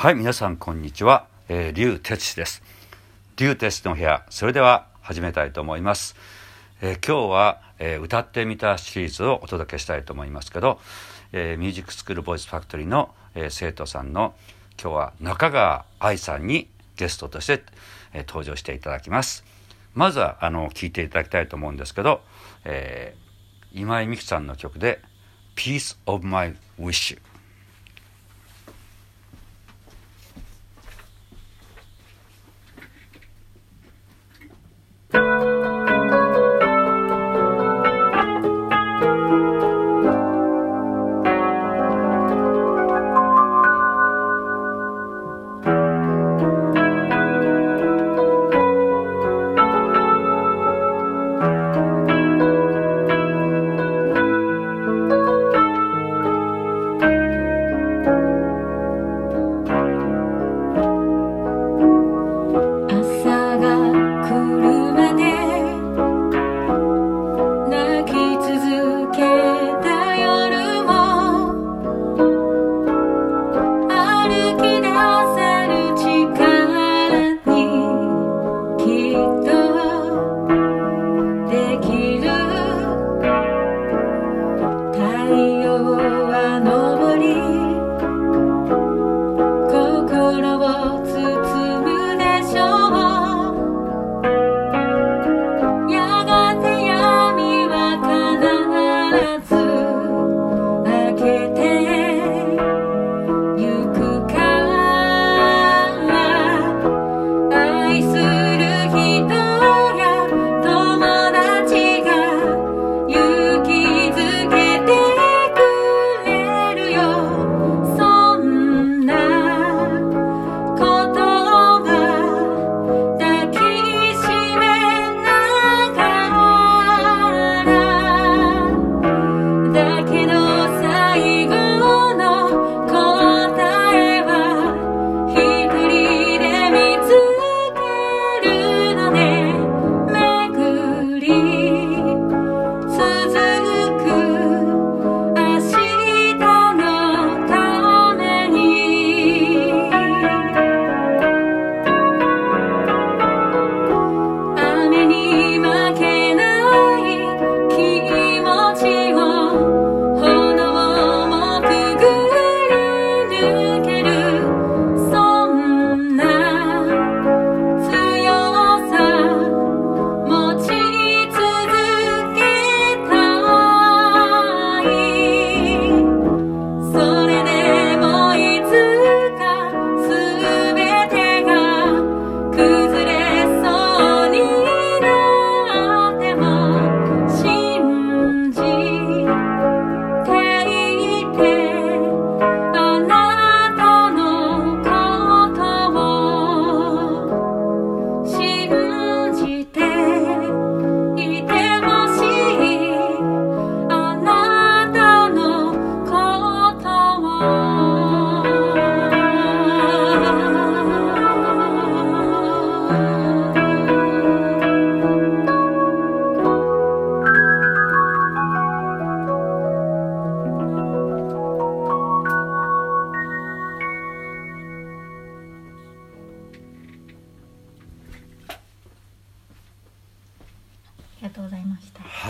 はい、皆さんこんにちは。えー、竜哲です。竜哲の部屋、それでは始めたいと思います。えー今日は、えー歌ってみたシリーズをお届けしたいと思いますけど、えーミュージックスクールボイスファクトリーの、えー生徒さんの今日は中川愛さんにゲストとして、えー登場していただきます。まずはあの聞いていただきたいと思うんですけど、えー今井美樹さんの曲で「Piece of My Wish」。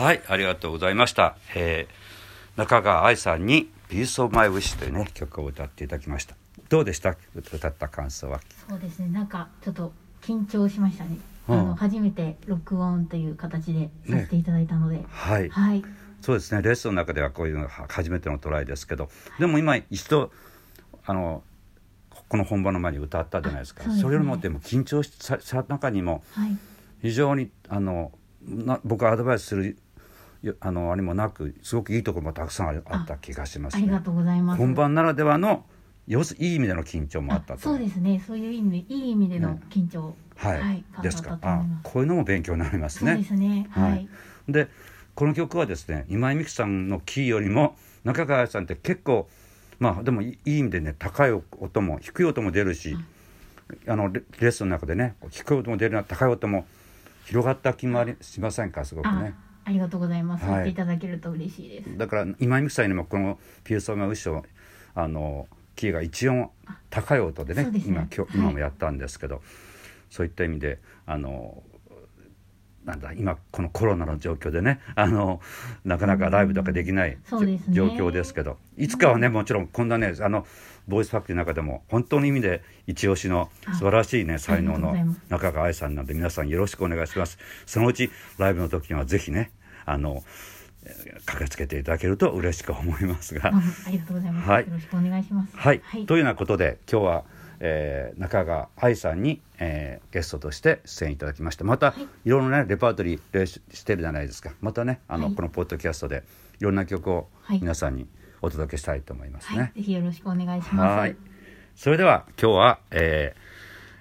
はい、ありがとうございました。えー中川愛さんに「Piece of My Wish」というね曲を歌っていただきました。どうでした？歌った感想は。そうですね。なんかちょっと緊張しましたね、うん。あの初めて録音という形でさせていただいたので、はい、はい。そうですね。レッスンの中ではこういうのが初めてのトライですけど、でも今一度あのこの本番の前に歌ったじゃないですか。あそねれよりもでも緊張した中にもはい。非常にあのな僕はアドバイスするよあのあれもなくすごくいいところもたくさんあった気がしますね。ありがとうございます。本番ならではの要すいい意味での緊張もあったと。そうですね。そういう意味でいい意味での緊張、はい、はいですか。あこういうのも勉強になりますね。そうですね。ははい。い、でこの曲はですね今井美樹さんのキーよりも中川さんって結構まあでもいいい意味でね高い音も低い音も出るし、あのレレッスンの中でね低い音も出るな高い音も広がった気もありしませんか？すごくあね。ありがとうございます、はい。言っていただけると嬉しいです。だから今井美樹さんにもこの「ピューソーがウッショ」あのキーが一音高い音でねね。今今今もやったんですけど、そういった意味であのなんだ今このコロナの状況でねあのなかなかライブとかできない、そうですね。状況ですけどいつかはねもちろんこんなねあのボイスファクトリーの中でも本当の意味で一押しの素晴らしいね才能の中川愛さんなんで皆さんよろしくお願いします。そのうちライブの時にはぜひねあのえー駆けつけていただけると嬉しく思いますが。あありがとうございます、はい。よろしくお願いします。はい、はい、というようなことで今日は、えー中川愛さんに、えーゲストとして出演いただきましてまた、はいい、ろんなねレパートリーしてるじゃないですかまたねあの、はいこのポッドキャストでいろんな曲をはい皆さんにお届けしたいと思いますね。はい、ぜひよろしくお願いしますはい。それでは今日は、えー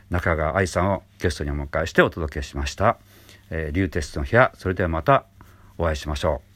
中川愛さんをゲストにお迎えしてお届けしました。えー、リューテストの部屋、それではまたお会いしましょう。